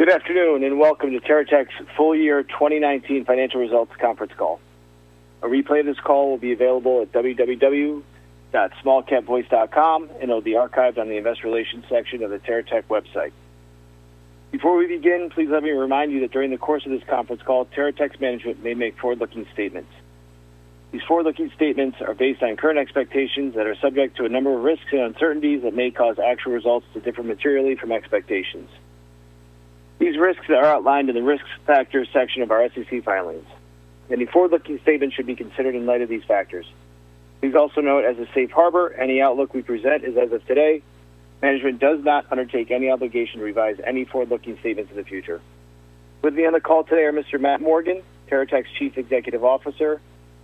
Good afternoon and welcome to TerraTech's full year 2019 financial results conference call. A replay of this call will be available at www.smallcapvoice.com and it'll be archived on the investor relations section of the TerraTech website. Before we begin, please let me remind you that during the course of this conference call, TerraTech's management may make forward-looking statements. These forward-looking statements are based on current expectations that are subject to a number of risks and uncertainties that may cause actual results to differ materially from expectations. These risks are outlined in the Risk Factors section of our SEC filings. Any forward-looking statement should be considered in light of these factors. Please also note, as a safe harbor, any outlook we present is as of today. Management does not undertake any obligation to revise any forward-looking statements in the future. With me on the call today are Mr. Matt Morgan, TerraTech's Chief Executive Officer,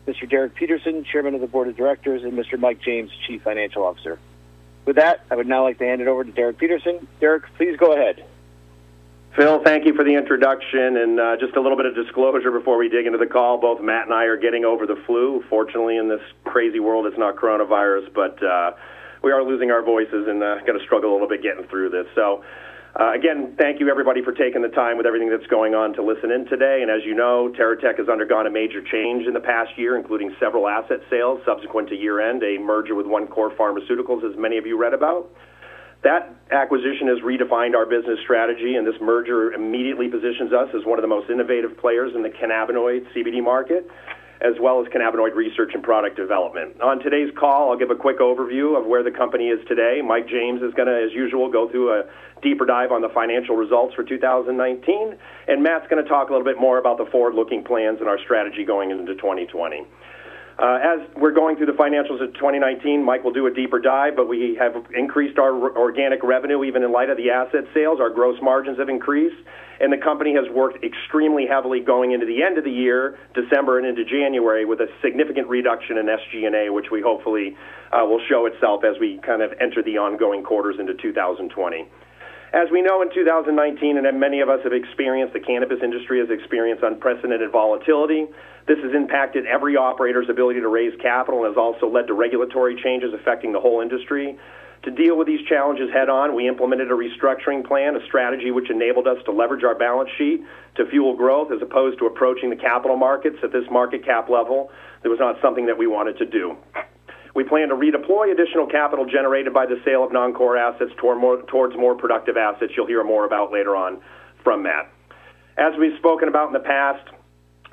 Mr. Derek Peterson, Chairman of the Board of Directors, and Mr. Mike James, Chief Financial Officer. With that, I would now like to hand it over to Derek Peterson. Derek, please go ahead. Phil, thank you for the introduction and uh, just a little bit of disclosure before we dig into the call. Both Matt and I are getting over the flu. Fortunately, in this crazy world, it's not coronavirus, but uh, we are losing our voices and uh, going to struggle a little bit getting through this. So, uh, again, thank you everybody for taking the time with everything that's going on to listen in today. And as you know, TerraTech has undergone a major change in the past year, including several asset sales subsequent to year end, a merger with One Core Pharmaceuticals, as many of you read about. That acquisition has redefined our business strategy, and this merger immediately positions us as one of the most innovative players in the cannabinoid CBD market, as well as cannabinoid research and product development. On today's call, I'll give a quick overview of where the company is today. Mike James is going to, as usual, go through a deeper dive on the financial results for 2019, and Matt's going to talk a little bit more about the forward-looking plans and our strategy going into 2020. Uh, as we're going through the financials of 2019, Mike will do a deeper dive, but we have increased our organic revenue even in light of the asset sales. Our gross margins have increased, and the company has worked extremely heavily going into the end of the year, December and into January, with a significant reduction in SG&A, which we hopefully uh, will show itself as we kind of enter the ongoing quarters into 2020. As we know in 2019, and many of us have experienced, the cannabis industry has experienced unprecedented volatility. This has impacted every operator's ability to raise capital and has also led to regulatory changes affecting the whole industry. To deal with these challenges head on, we implemented a restructuring plan, a strategy which enabled us to leverage our balance sheet to fuel growth as opposed to approaching the capital markets at this market cap level. That was not something that we wanted to do. We plan to redeploy additional capital generated by the sale of non-core assets toward more, towards more productive assets. You'll hear more about later on from Matt. As we've spoken about in the past,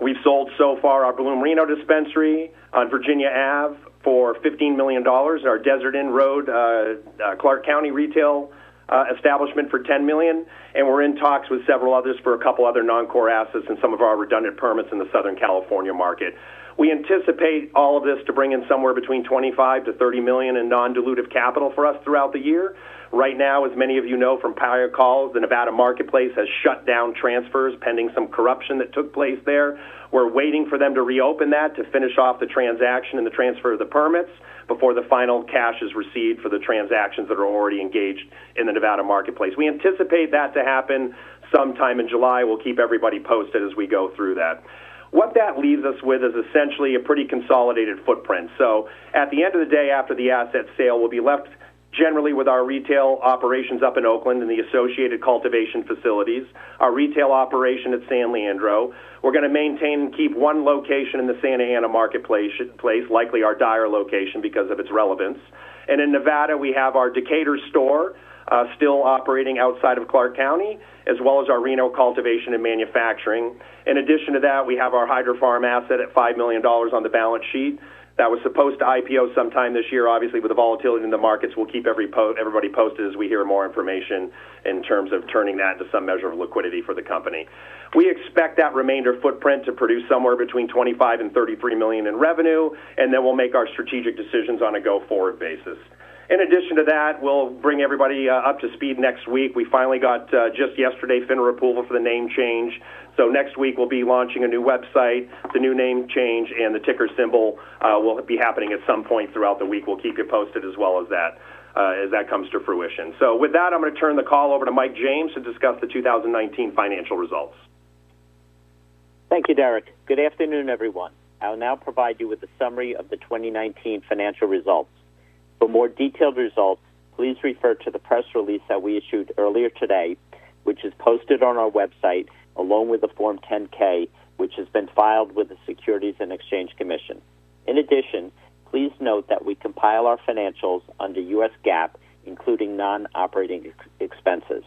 we've sold so far our Bloom Reno dispensary on Virginia Ave for $15 million, our Desert Inn Road, uh, uh, Clark County retail uh, establishment for 10 million, and we're in talks with several others for a couple other non-core assets and some of our redundant permits in the Southern California market. We anticipate all of this to bring in somewhere between 25 to 30 million in non-dilutive capital for us throughout the year. Right now, as many of you know from prior calls, the Nevada marketplace has shut down transfers pending some corruption that took place there. We're waiting for them to reopen that to finish off the transaction and the transfer of the permits before the final cash is received for the transactions that are already engaged in the Nevada marketplace. We anticipate that to happen sometime in July. We'll keep everybody posted as we go through that. What that leaves us with is essentially a pretty consolidated footprint. So at the end of the day, after the asset sale, we'll be left generally with our retail operations up in Oakland and the associated cultivation facilities, our retail operation at San Leandro. We're going to maintain and keep one location in the Santa Ana marketplace, place, likely our Dyer location because of its relevance. And in Nevada, we have our Decatur store, uh, still operating outside of Clark County, as well as our Reno cultivation and manufacturing. In addition to that, we have our Hydrofarm asset at $5 million on the balance sheet. That was supposed to IPO sometime this year. Obviously, with the volatility in the markets, we'll keep every po- everybody posted as we hear more information in terms of turning that into some measure of liquidity for the company. We expect that remainder footprint to produce somewhere between 25 and 33 million in revenue, and then we'll make our strategic decisions on a go-forward basis. In addition to that, we'll bring everybody uh, up to speed next week. We finally got uh, just yesterday FINRA approval for the name change. So next week we'll be launching a new website, the new name change, and the ticker symbol uh, will be happening at some point throughout the week. We'll keep you posted as well as that. Uh, as that comes to fruition. So, with that, I'm going to turn the call over to Mike James to discuss the 2019 financial results. Thank you, Derek. Good afternoon, everyone. I'll now provide you with a summary of the 2019 financial results. For more detailed results, please refer to the press release that we issued earlier today, which is posted on our website along with the Form 10K, which has been filed with the Securities and Exchange Commission. In addition, please note that we compile our financials under U.S. GAAP, including non operating ex- expenses.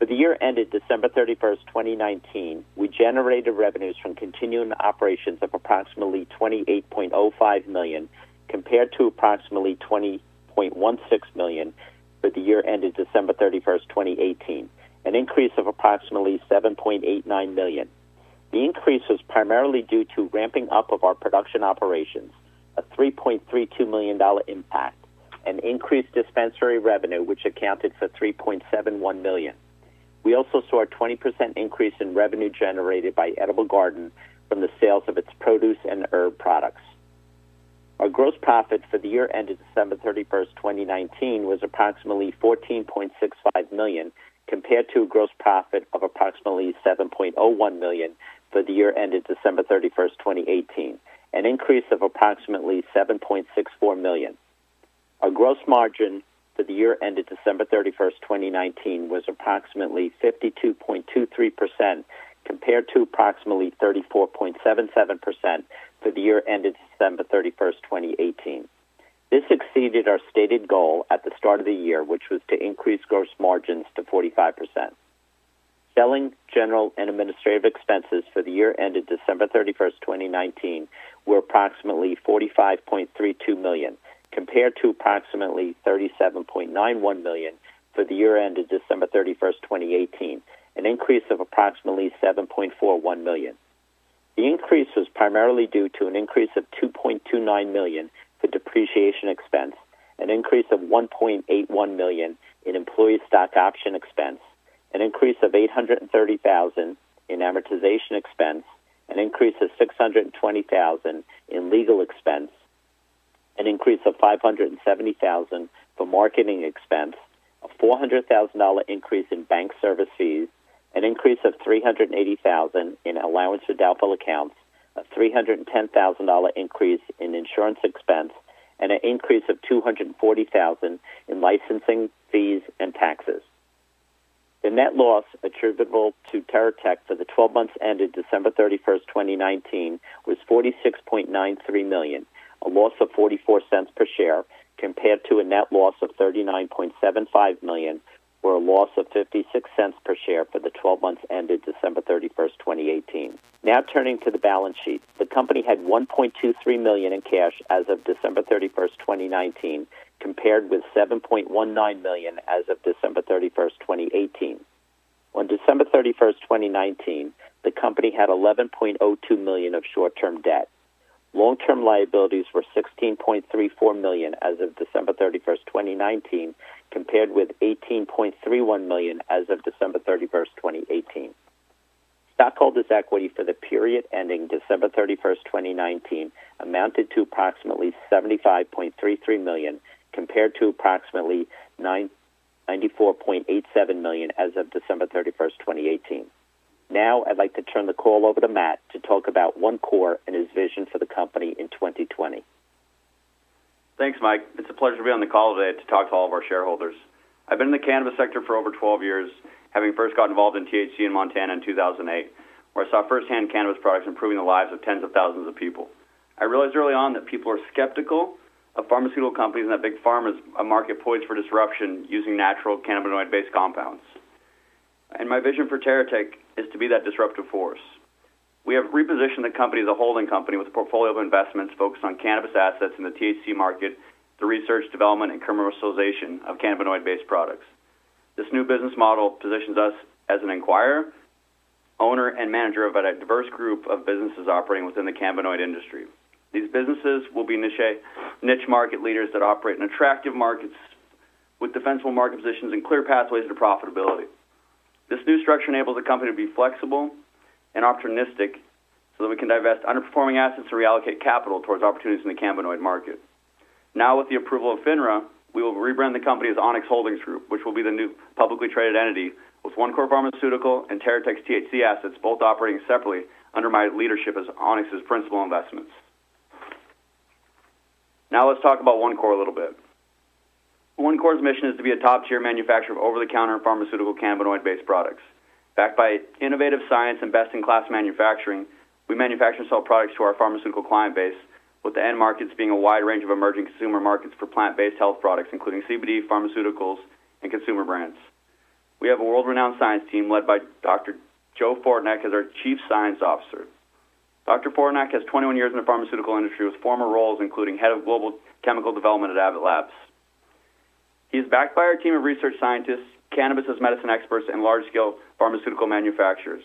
For the year ended December 31st, 2019, we generated revenues from continuing operations of approximately 28.05 million compared to approximately 20.16 million for the year ended December 31st, 2018, an increase of approximately 7.89 million. The increase was primarily due to ramping up of our production operations, a $3.32 million impact, and increased dispensary revenue, which accounted for 3.71 million. We also saw a 20% increase in revenue generated by Edible Garden from the sales of its produce and herb products. Gross profit for the year ended December 31st, 2019 was approximately 14.65 million compared to a gross profit of approximately 7.01 million for the year ended December 31st, 2018, an increase of approximately 7.64 million. Our gross margin for the year ended December 31st, 2019 was approximately 52.23% compared to approximately 34.77% for the year ended December 31st, 2018. This exceeded our stated goal at the start of the year, which was to increase gross margins to 45%. Selling, general, and administrative expenses for the year ended December 31st, 2019 were approximately 45.32 million, compared to approximately 37.91 million for the year ended December 31st, 2018, an increase of approximately 7.41 million. The increase was primarily due to an increase of 2.29 million for depreciation expense, an increase of 1.81 million in employee stock option expense, an increase of 830,000 in amortization expense, an increase of 620,000 in legal expense, an increase of 570,000 for marketing expense, a $400,000 increase in bank service fees, an increase of 380,000 in allowance for doubtful accounts, a $310,000 increase in insurance expense, and an increase of 240,000 in licensing fees and taxes. The net loss attributable to TerraTech for the 12 months ended December 31st, 2019 was 46.93 million, a loss of 44 cents per share, compared to a net loss of 39.75 million, or a loss of 56 cents per share for the 12 months ended December 31st, 2018. Now turning to the balance sheet. The company had 1.23 million in cash as of December 31st, 2019, compared with 7.19 million as of December 31st, 2018. On December 31st, 2019, the company had 11.02 million of short-term debt. Long-term liabilities were 16.34 million as of December 31st, 2019, compared with 18.31 million as of December 31st, 2018. Stockholders' equity for the period ending December 31st, 2019 amounted to approximately 75.33 million compared to approximately 94.87 million as of December 31st, 2018. Now I'd like to turn the call over to Matt to talk about OneCore and his vision for the company in 2020. Thanks, Mike. It's a pleasure to be on the call today to talk to all of our shareholders. I've been in the cannabis sector for over 12 years, having first got involved in THC in Montana in 2008, where I saw firsthand cannabis products improving the lives of tens of thousands of people. I realized early on that people are skeptical of pharmaceutical companies and that big pharma is a market poised for disruption using natural cannabinoid-based compounds. And my vision for TerraTech is to be that disruptive force. We have repositioned the company as a holding company with a portfolio of investments focused on cannabis assets in the THC market, the research, development, and commercialization of cannabinoid-based products. This new business model positions us as an inquirer, owner, and manager of a diverse group of businesses operating within the cannabinoid industry. These businesses will be niche, niche market leaders that operate in attractive markets with defensible market positions and clear pathways to profitability. This new structure enables the company to be flexible and opportunistic so that we can divest underperforming assets and reallocate capital towards opportunities in the cannabinoid market. Now, with the approval of FINRA, we will rebrand the company as Onyx Holdings Group, which will be the new publicly traded entity with OneCore Pharmaceutical and TerraTech's THC assets both operating separately under my leadership as Onyx's principal investments. Now let's talk about OneCore a little bit. OneCore's mission is to be a top-tier manufacturer of over-the-counter and pharmaceutical cannabinoid-based products. Backed by innovative science and best-in-class manufacturing, we manufacture and sell products to our pharmaceutical client base, with the end markets being a wide range of emerging consumer markets for plant-based health products, including CBD, pharmaceuticals, and consumer brands. We have a world-renowned science team led by Dr. Joe Fortnack as our Chief Science Officer. Dr. Fortnack has 21 years in the pharmaceutical industry with former roles including head of global chemical development at Abbott Labs. He is backed by our team of research scientists, cannabis as medicine experts, and large-scale pharmaceutical manufacturers.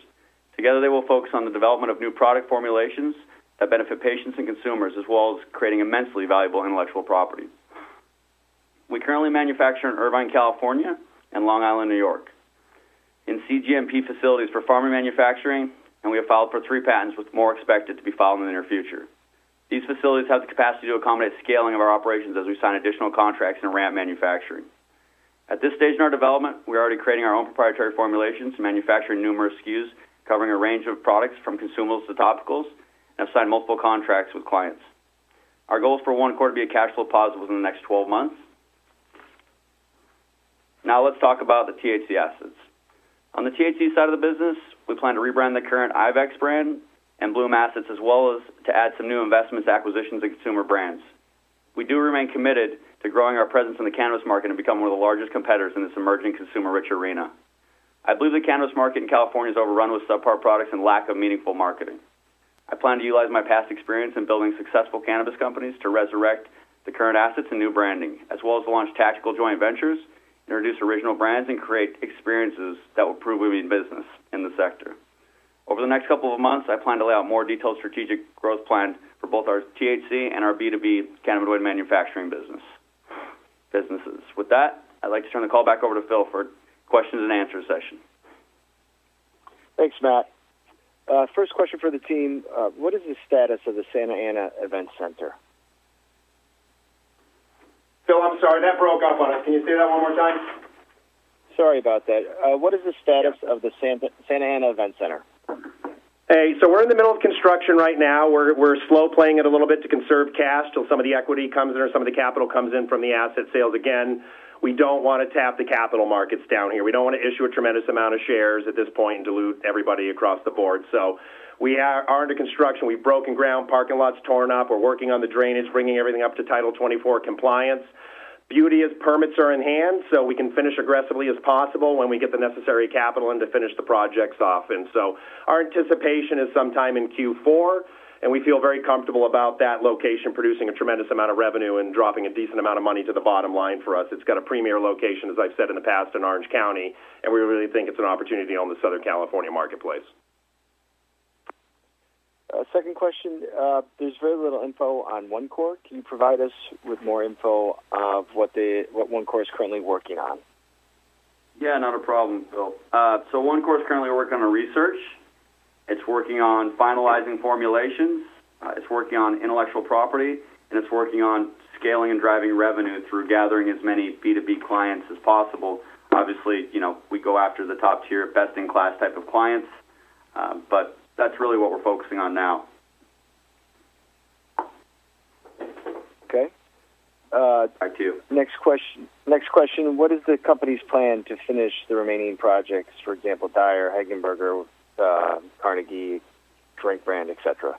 Together, they will focus on the development of new product formulations that benefit patients and consumers, as well as creating immensely valuable intellectual property. We currently manufacture in Irvine, California, and Long Island, New York, in CGMP facilities for pharma manufacturing, and we have filed for three patents, with more expected to be filed in the near future. These facilities have the capacity to accommodate scaling of our operations as we sign additional contracts and ramp manufacturing. At this stage in our development, we're already creating our own proprietary formulations, manufacturing numerous SKUs, covering a range of products from consumables to topicals, and have signed multiple contracts with clients. Our goal is for OneCore to be a cash flow positive within the next 12 months. Now let's talk about the THC assets. On the THC side of the business, we plan to rebrand the current Ibex brand and Bloom assets, as well as to add some new investments, acquisitions, and consumer brands. We do remain committed to growing our presence in the cannabis market and become one of the largest competitors in this emerging consumer-rich arena. I believe the cannabis market in California is overrun with subpar products and lack of meaningful marketing. I plan to utilize my past experience in building successful cannabis companies to resurrect the current assets and new branding, as well as launch tactical joint ventures, introduce original brands, and create experiences that will prove we mean business in the sector. Over the next couple of months, I plan to lay out more detailed strategic growth plan for both our THC and our B2B cannabinoid manufacturing business businesses. With that, I'd like to turn the call back over to Phil for questions and answer session. Thanks, Matt. Uh, first question for the team: uh, What is the status of the Santa Ana Event Center? Phil, I'm sorry, that broke up on us. Can you say that one more time? Sorry about that. Uh, what is the status of the Santa, Santa Ana Event Center? Hey, so we're in the middle of construction right now. We're, we're slow playing it a little bit to conserve cash till some of the equity comes in or some of the capital comes in from the asset sales. Again, we don't want to tap the capital markets down here. We don't want to issue a tremendous amount of shares at this point and dilute everybody across the board. So we are, are under construction. We've broken ground, parking lots torn up. We're working on the drainage, bringing everything up to Title 24 compliance. Beauty is permits are in hand, so we can finish aggressively as possible when we get the necessary capital in to finish the projects off. And so our anticipation is sometime in Q4, and we feel very comfortable about that location producing a tremendous amount of revenue and dropping a decent amount of money to the bottom line for us. It's got a premier location, as I've said in the past, in Orange County, and we really think it's an opportunity on the Southern California marketplace. Second question, uh, there's very little info on OneCore. Can you provide us with more info of what the what OneCore is currently working on? Yeah, not a problem, Phil. Uh, so OneCore is currently working on research. It's working on finalizing formulations. Uh, it's working on intellectual property, and it's working on scaling and driving revenue through gathering as many B2B clients as possible. Obviously, you know, we go after the top tier, best in class type of clients, uh, but that's really what we're focusing on now. Okay. Uh, Back to you. Next question. Next question. What is the company's plan to finish the remaining projects? For example, Dyer, Hegenberger, uh, Carnegie, Drink Brand, etc.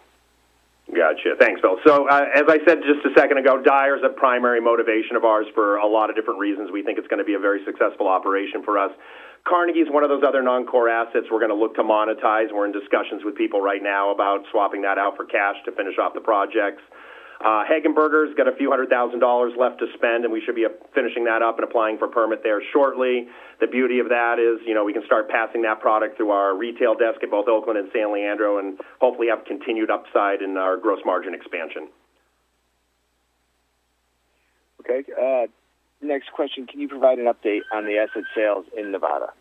Gotcha. Thanks, Phil. So, uh, as I said just a second ago, Dyer is a primary motivation of ours for a lot of different reasons. We think it's going to be a very successful operation for us. Carnegie is one of those other non-core assets we're going to look to monetize. We're in discussions with people right now about swapping that out for cash to finish off the projects. Uh, Hegenberger's got a few hundred thousand dollars left to spend, and we should be finishing that up and applying for permit there shortly. The beauty of that is, you know, we can start passing that product through our retail desk at both Oakland and San Leandro, and hopefully have continued upside in our gross margin expansion. Okay. Uh, next question. Can you provide an update on the asset sales in Nevada?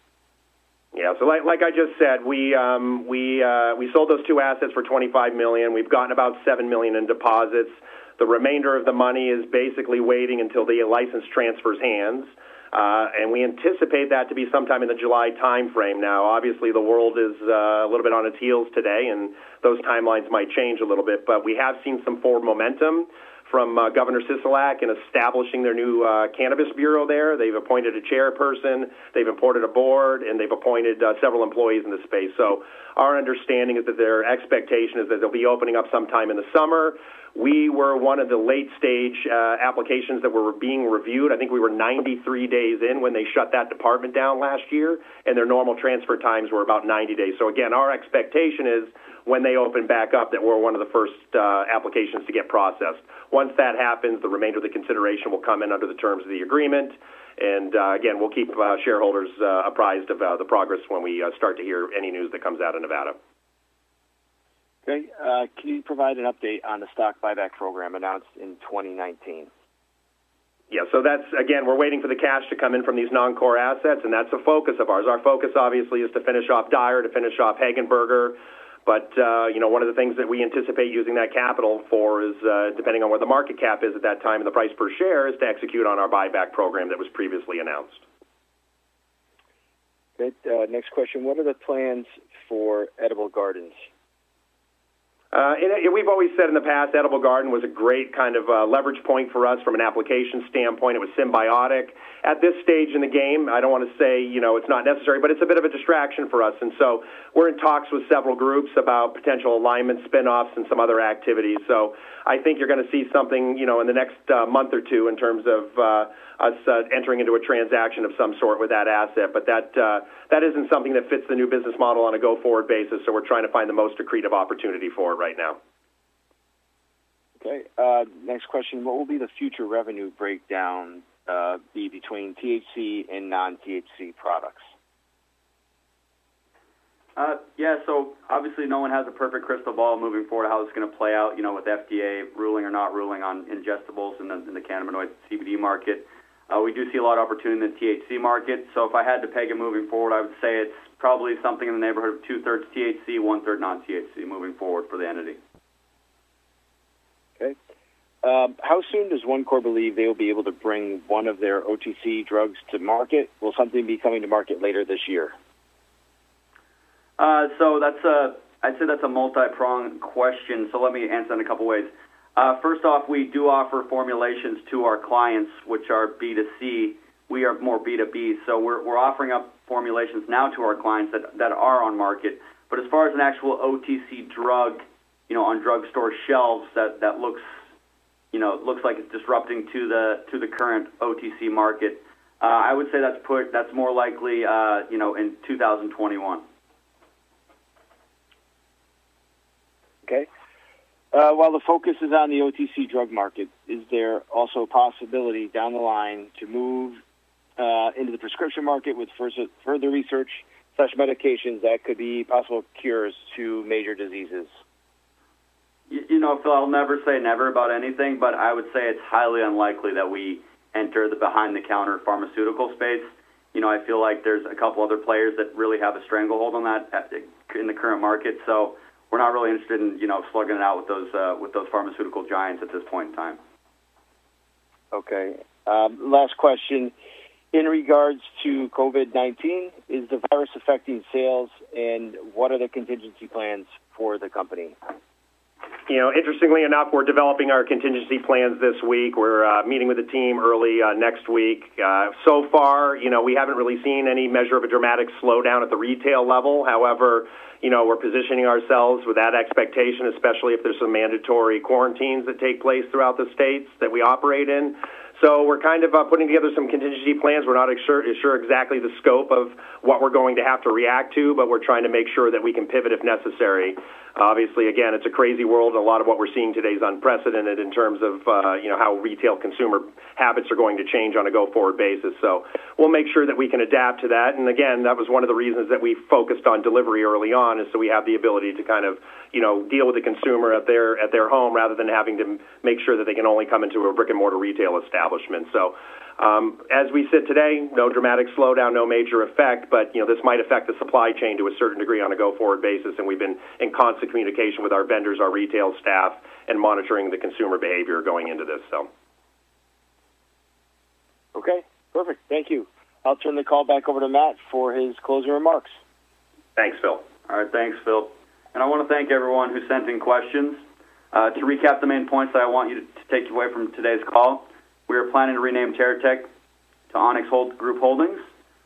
Yeah, so like, like I just said, we um, we uh, we sold those two assets for 25 million. We've gotten about seven million in deposits. The remainder of the money is basically waiting until the license transfers hands, uh, and we anticipate that to be sometime in the July timeframe. Now, obviously, the world is uh, a little bit on its heels today, and those timelines might change a little bit. But we have seen some forward momentum from uh, Governor Sisolak in establishing their new uh, cannabis bureau there. They've appointed a chairperson, they've appointed a board, and they've appointed uh, several employees in the space. So our understanding is that their expectation is that they'll be opening up sometime in the summer. We were one of the late stage uh, applications that were being reviewed. I think we were 93 days in when they shut that department down last year, and their normal transfer times were about 90 days. So, again, our expectation is when they open back up that we're one of the first uh, applications to get processed. Once that happens, the remainder of the consideration will come in under the terms of the agreement. And uh, again, we'll keep uh, shareholders uh, apprised of uh, the progress when we uh, start to hear any news that comes out of Nevada. Okay. Uh, can you provide an update on the stock buyback program announced in 2019? Yeah, so that's again, we're waiting for the cash to come in from these non-core assets, and that's a focus of ours. Our focus, obviously, is to finish off Dyer, to finish off Hegenberger. But uh, you know, one of the things that we anticipate using that capital for is, uh, depending on where the market cap is at that time and the price per share, is to execute on our buyback program that was previously announced. Okay. Uh, next question: What are the plans for Edible Gardens? Uh, and, and we've always said in the past, Edible Garden was a great kind of uh, leverage point for us from an application standpoint. It was symbiotic. At this stage in the game, I don't want to say you know it's not necessary, but it's a bit of a distraction for us. And so we're in talks with several groups about potential alignment, spinoffs, and some other activities. So I think you're going to see something you know in the next uh, month or two in terms of uh, us uh, entering into a transaction of some sort with that asset. But that uh, that isn't something that fits the new business model on a go-forward basis. So we're trying to find the most accretive opportunity for it right now. Okay. Uh, next question: What will be the future revenue breakdown uh, be between THC and non-THC products? Uh, yeah, so obviously no one has a perfect crystal ball moving forward how it's going to play out, you know, with FDA ruling or not ruling on ingestibles in the, in the cannabinoid CBD market. Uh, we do see a lot of opportunity in the THC market. So if I had to peg it moving forward, I would say it's probably something in the neighborhood of two thirds THC, one third non THC moving forward for the entity. Okay. Um, how soon does OneCore believe they will be able to bring one of their OTC drugs to market? Will something be coming to market later this year? Uh, so that's a, I'd say that's a multi-pronged question. So let me answer in a couple ways. Uh, first off, we do offer formulations to our clients, which are B2C. We are more B2B, so we're, we're offering up formulations now to our clients that, that are on market. But as far as an actual OTC drug, you know, on drugstore shelves that, that looks, you know, looks like it's disrupting to the to the current OTC market, uh, I would say that's put that's more likely, uh, you know, in 2021. Okay. Uh, while the focus is on the OTC drug market, is there also a possibility down the line to move uh, into the prescription market with further research such medications that could be possible cures to major diseases? You, you know, Phil, I'll never say never about anything, but I would say it's highly unlikely that we enter the behind-the-counter pharmaceutical space. You know, I feel like there's a couple other players that really have a stranglehold on that in the current market. So we're not really interested in you know slugging it out with those uh, with those pharmaceutical giants at this point in time. Okay. Um, last question. In regards to COVID 19, is the virus affecting sales and what are the contingency plans for the company? You know, interestingly enough, we're developing our contingency plans this week. We're uh, meeting with the team early uh, next week. Uh, so far, you know, we haven't really seen any measure of a dramatic slowdown at the retail level. However, you know, we're positioning ourselves with that expectation, especially if there's some mandatory quarantines that take place throughout the states that we operate in. So we're kind of uh, putting together some contingency plans. We're not sure, sure exactly the scope of what we're going to have to react to, but we're trying to make sure that we can pivot if necessary. Obviously, again, it's a crazy world, and a lot of what we're seeing today is unprecedented in terms of uh, you know how retail consumer habits are going to change on a go-forward basis. So we'll make sure that we can adapt to that. And again, that was one of the reasons that we focused on delivery early on, is so we have the ability to kind of you know deal with the consumer at their at their home rather than having to make sure that they can only come into a brick and mortar retail establishment. So um, as we sit today, no dramatic slowdown, no major effect, but you know this might affect the supply chain to a certain degree on a go-forward basis, and we've been in constant communication with our vendors, our retail staff, and monitoring the consumer behavior going into this. So. Okay, perfect. Thank you. I'll turn the call back over to Matt for his closing remarks. Thanks, Phil. All right, thanks, Phil. And I want to thank everyone who sent in questions. Uh, to recap the main points that I want you to, to take away from today's call, we are planning to rename TerraTech to Onyx Hold Group Holdings,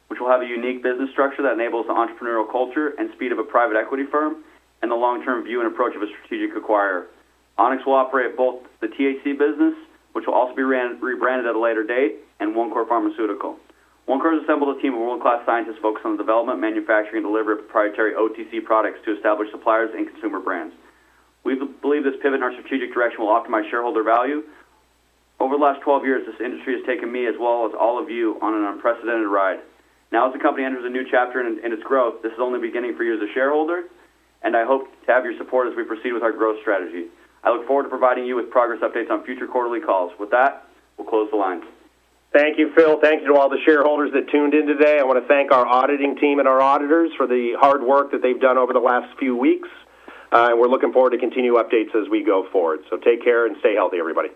which will have a unique business structure that enables the entrepreneurial culture and speed of a private equity firm and the long-term view and approach of a strategic acquirer. Onyx will operate both the THC business, which will also be ran, rebranded at a later date, and OneCore Pharmaceutical. OneCore has assembled a team of world-class scientists focused on the development, manufacturing, and delivery of proprietary OTC products to establish suppliers and consumer brands. We believe this pivot in our strategic direction will optimize shareholder value. Over the last 12 years, this industry has taken me as well as all of you on an unprecedented ride. Now, as the company enters a new chapter in, in its growth, this is only beginning for you as a shareholder, and I hope to have your support as we proceed with our growth strategy. I look forward to providing you with progress updates on future quarterly calls. With that, we'll close the lines. Thank you, Phil. Thank you to all the shareholders that tuned in today. I want to thank our auditing team and our auditors for the hard work that they've done over the last few weeks. Uh, and we're looking forward to continue updates as we go forward. So take care and stay healthy, everybody.